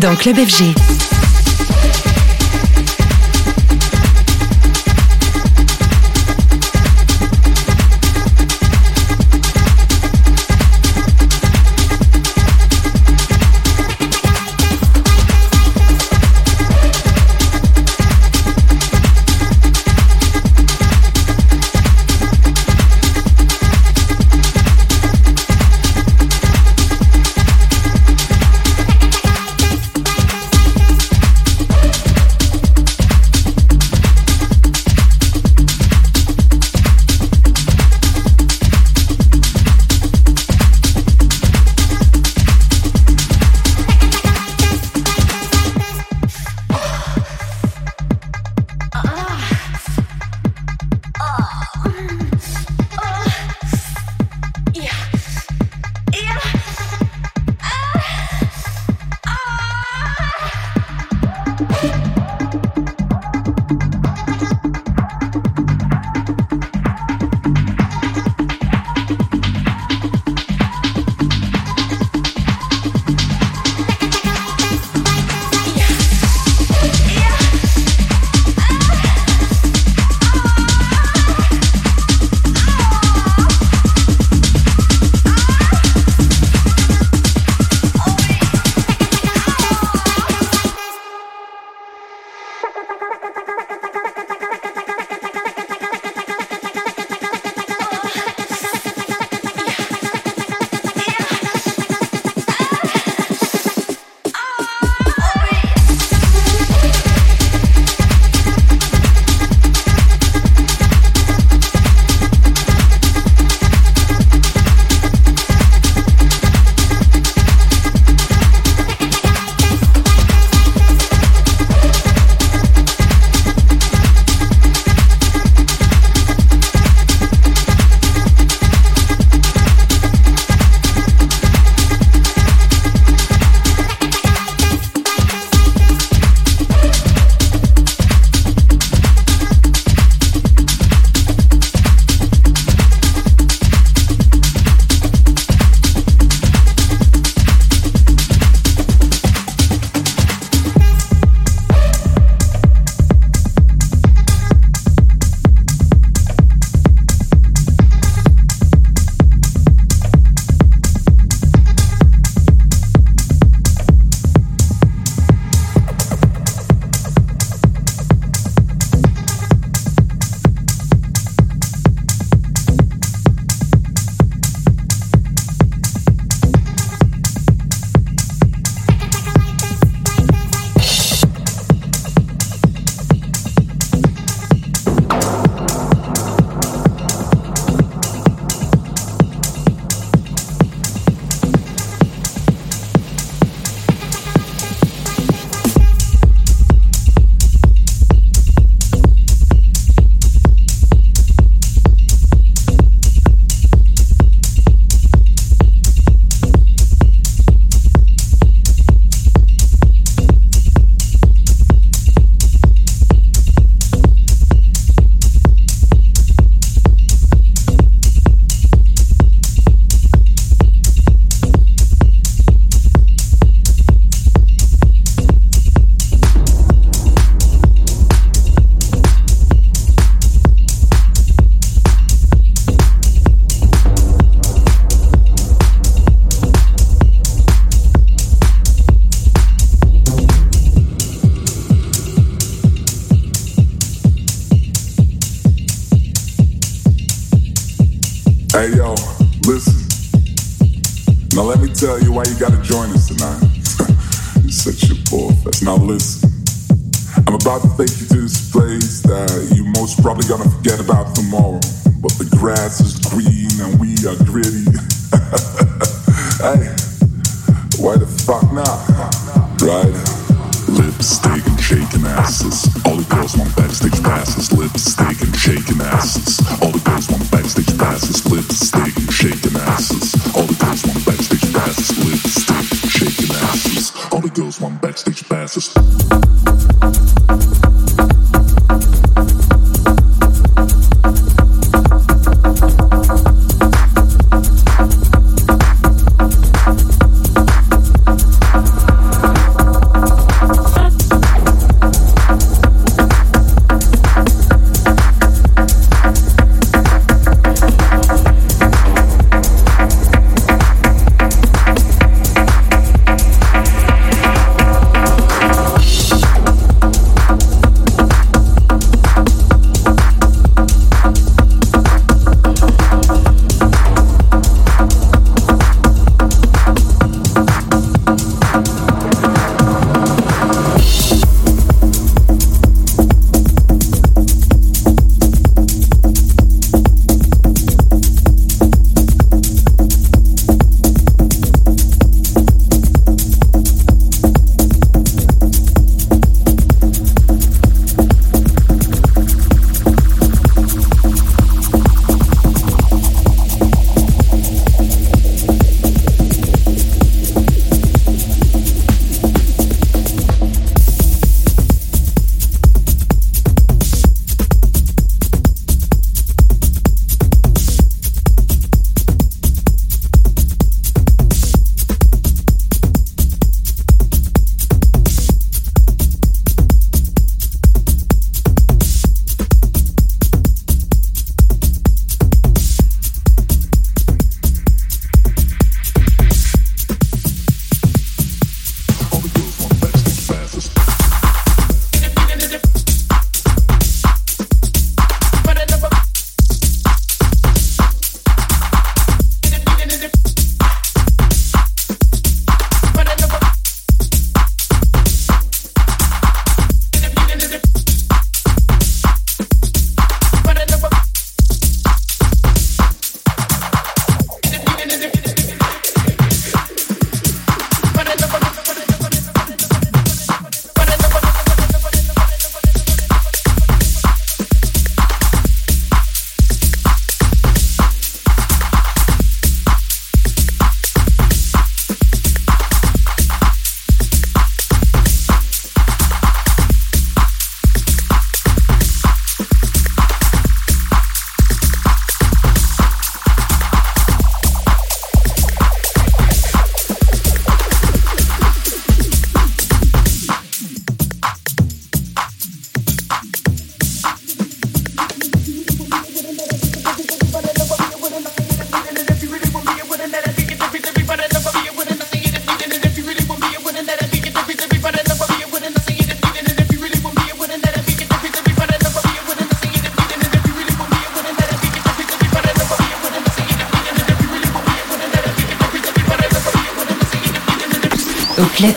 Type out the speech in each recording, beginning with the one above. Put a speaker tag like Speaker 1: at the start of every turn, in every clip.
Speaker 1: Dans Club FG.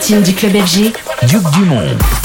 Speaker 2: Platine du club FG,
Speaker 3: Duc Dumont.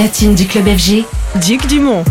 Speaker 4: Platine du club FG, Duc Dumont.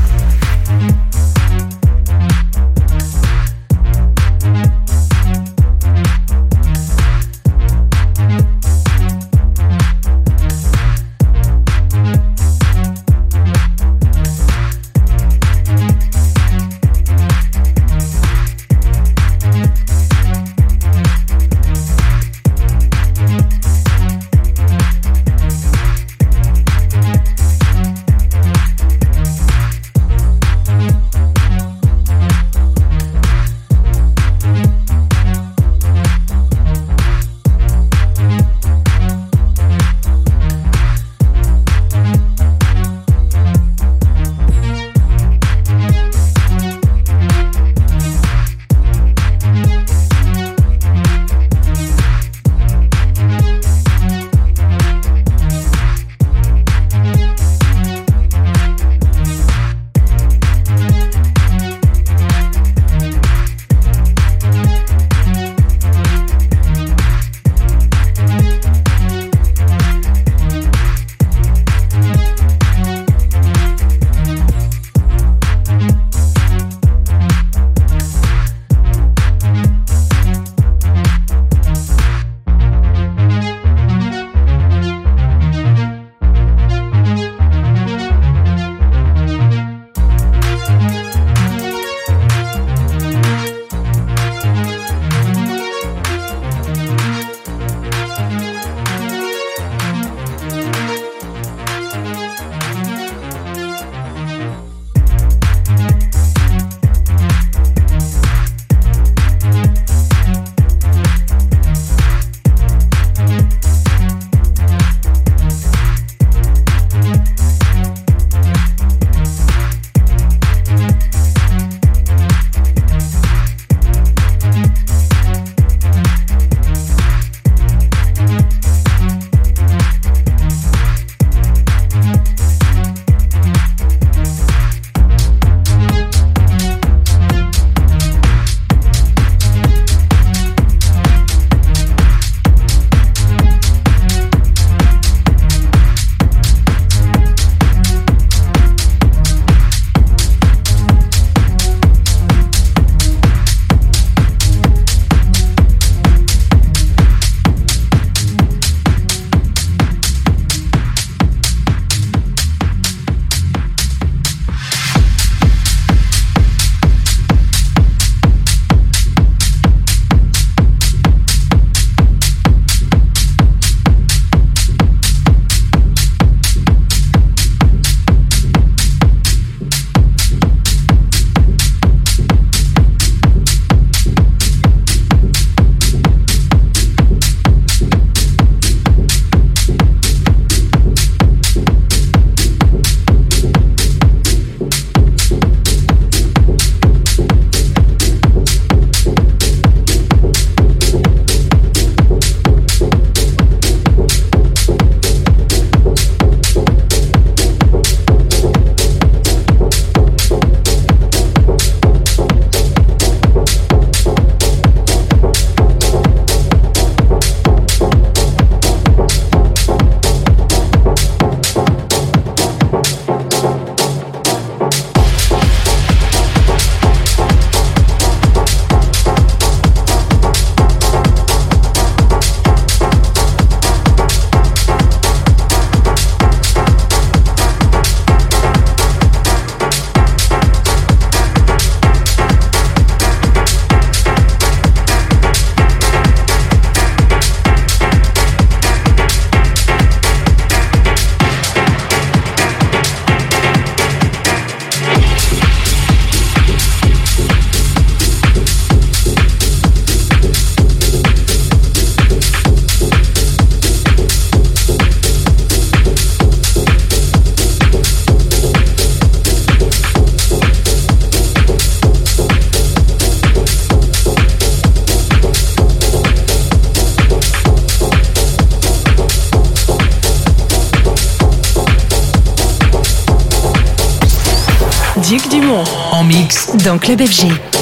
Speaker 4: Dans Club FG.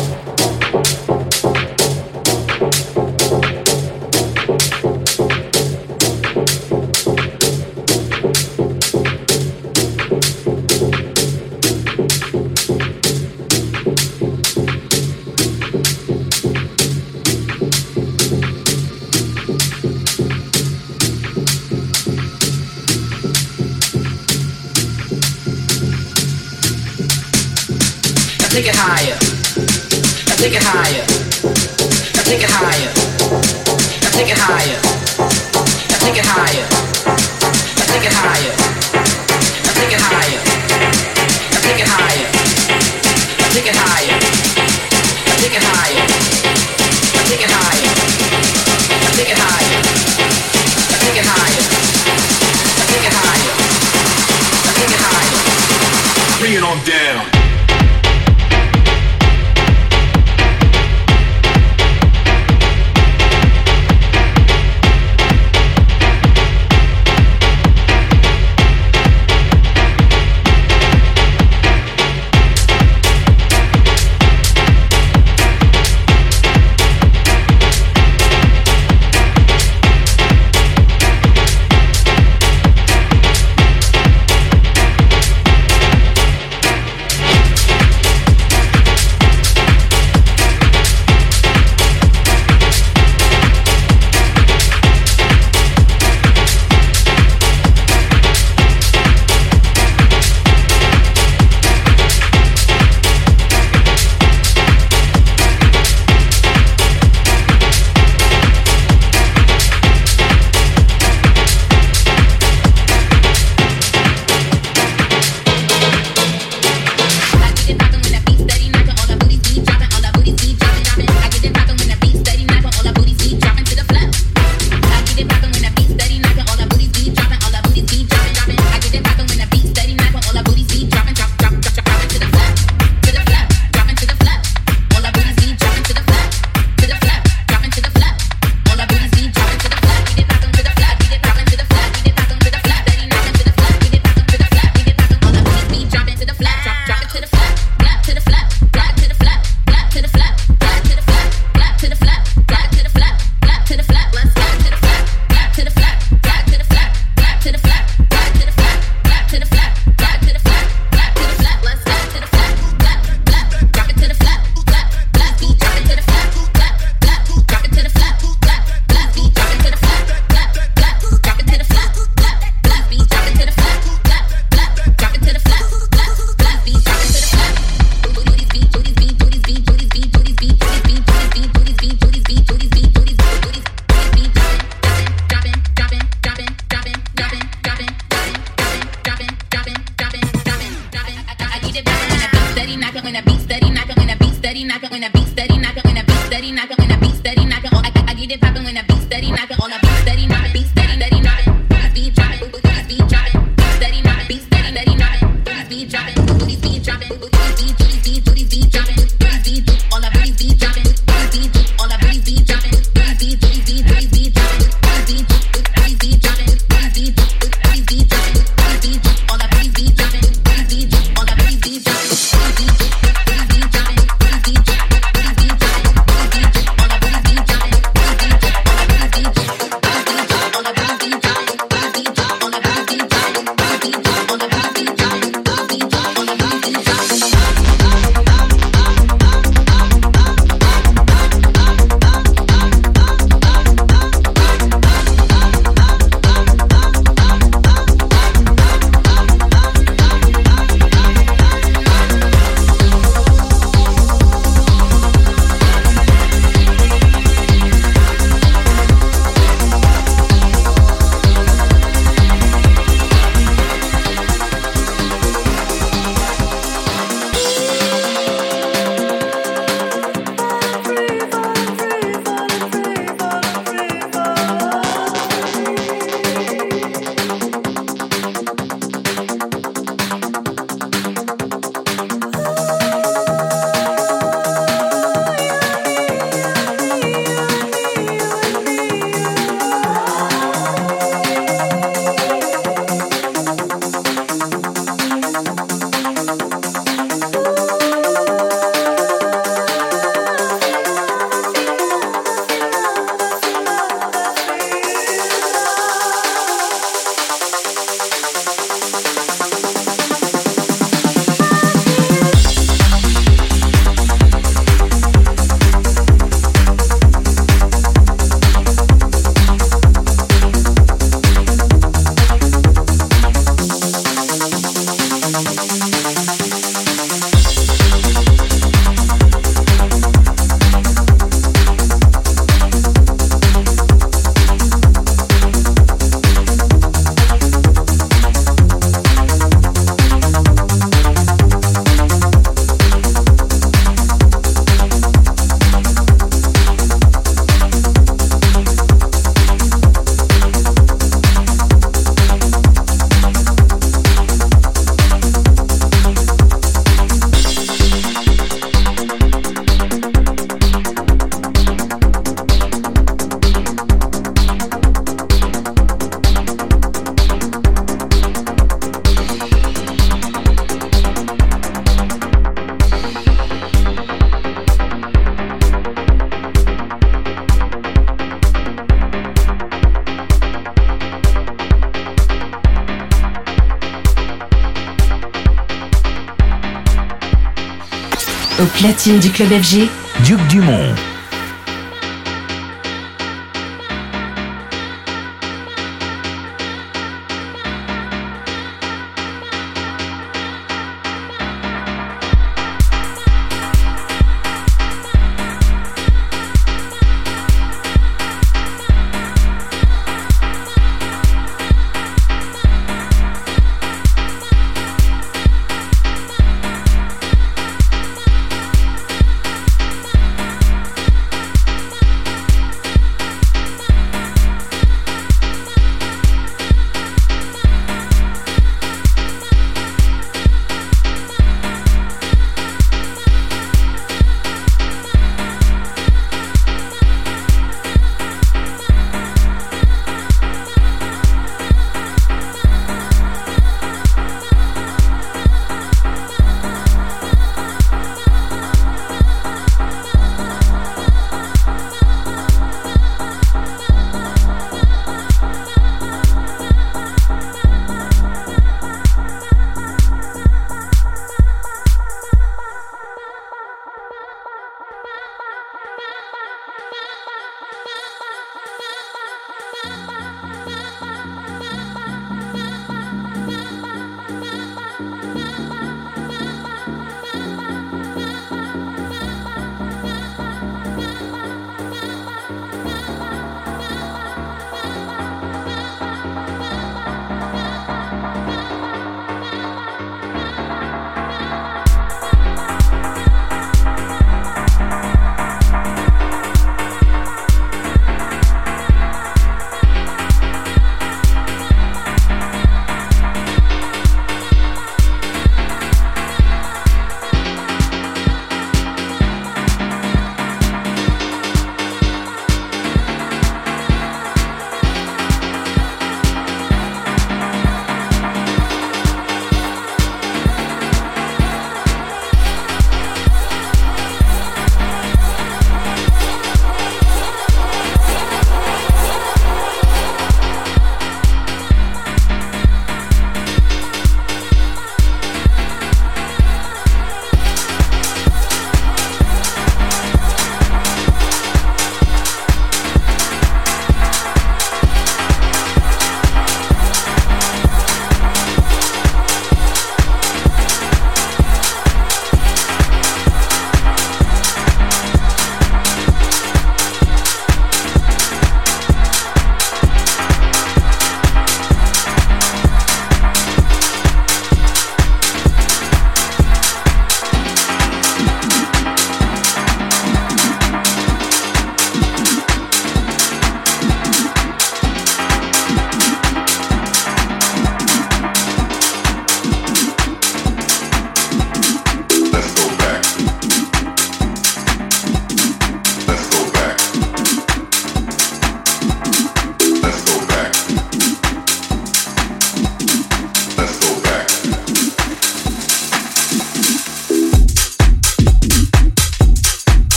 Speaker 5: Bring it on down.
Speaker 2: Platine du club FG,
Speaker 3: Duc Dumont.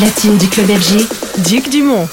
Speaker 2: Platine du club FG, Duc Dumont.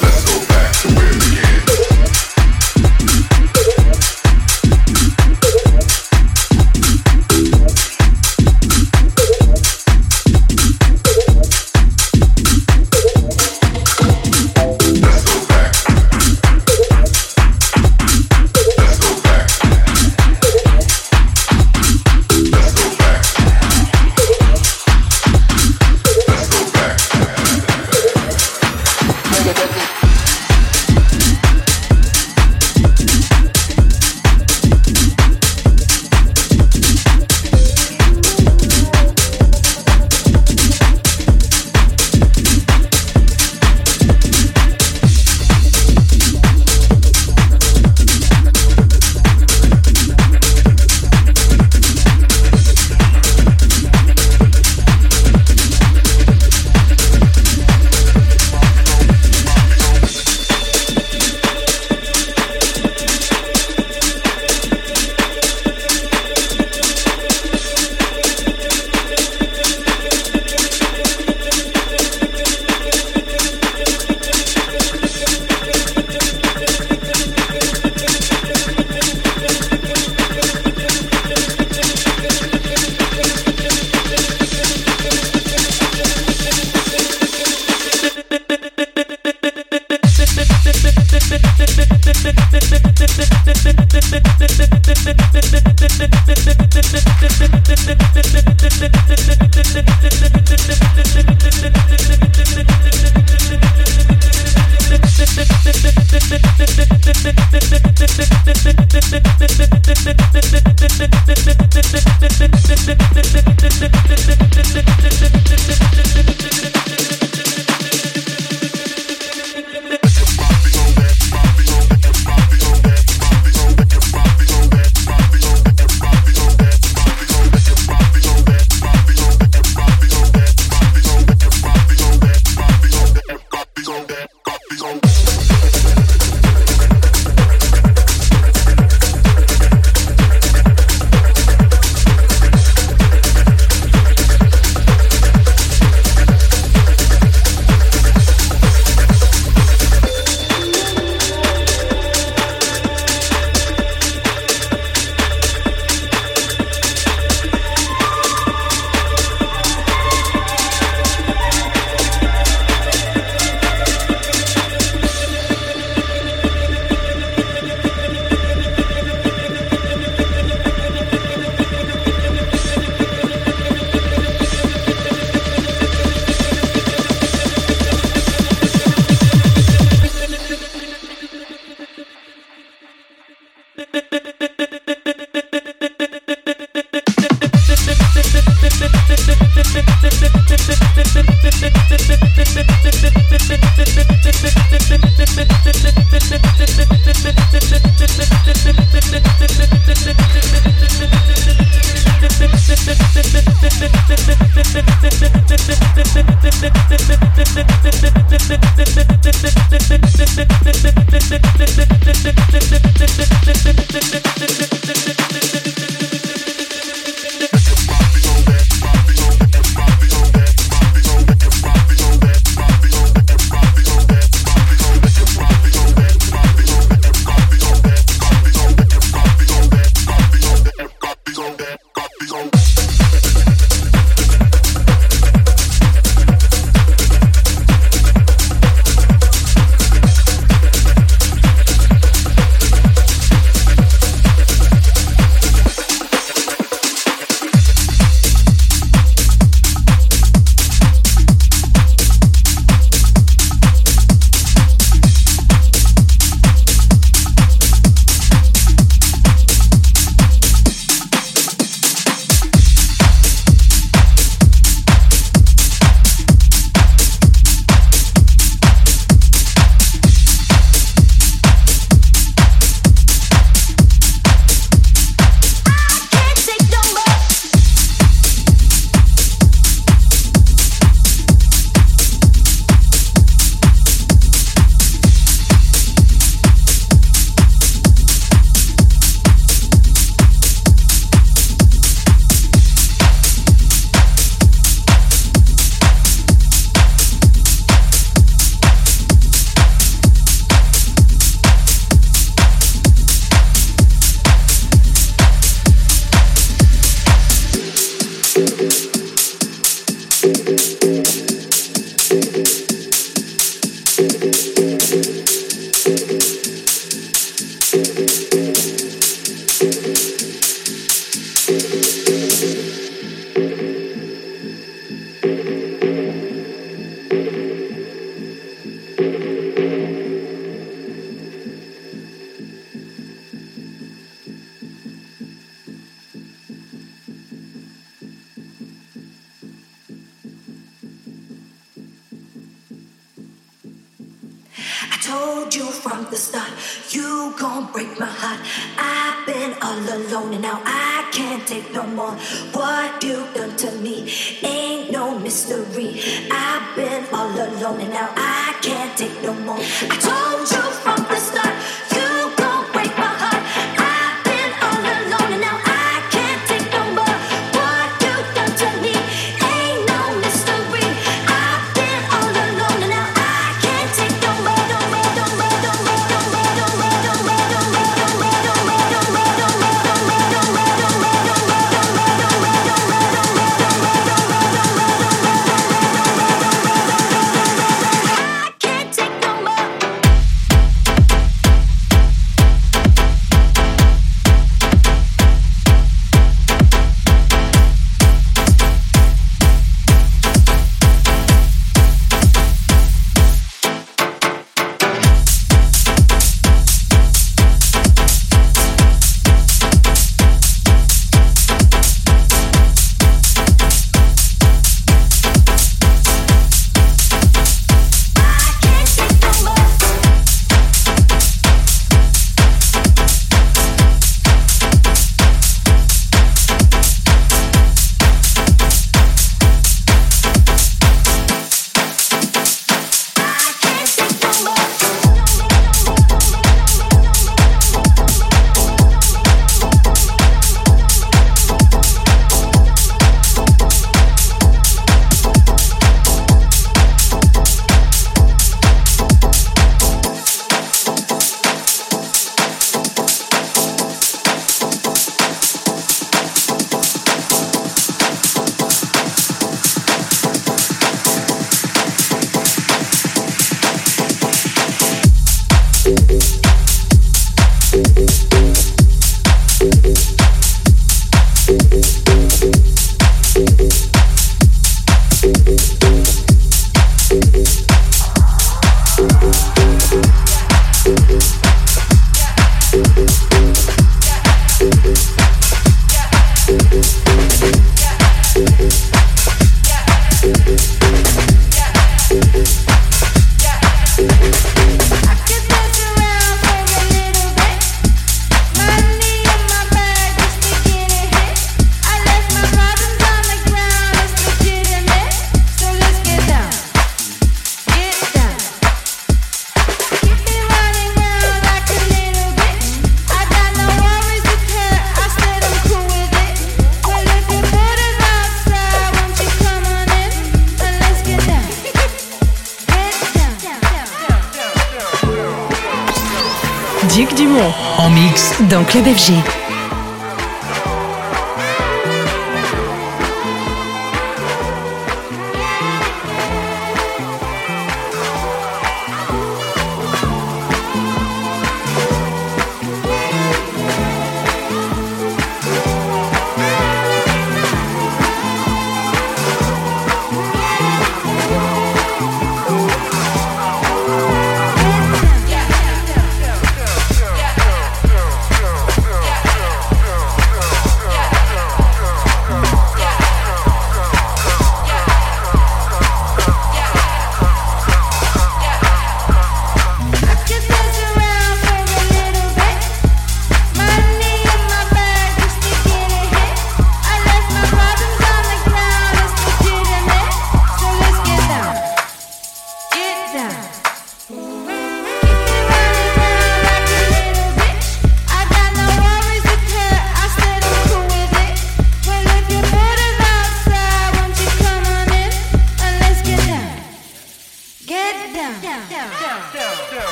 Speaker 4: Club FG.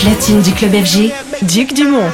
Speaker 2: Platine du club FG, Duc Dumont.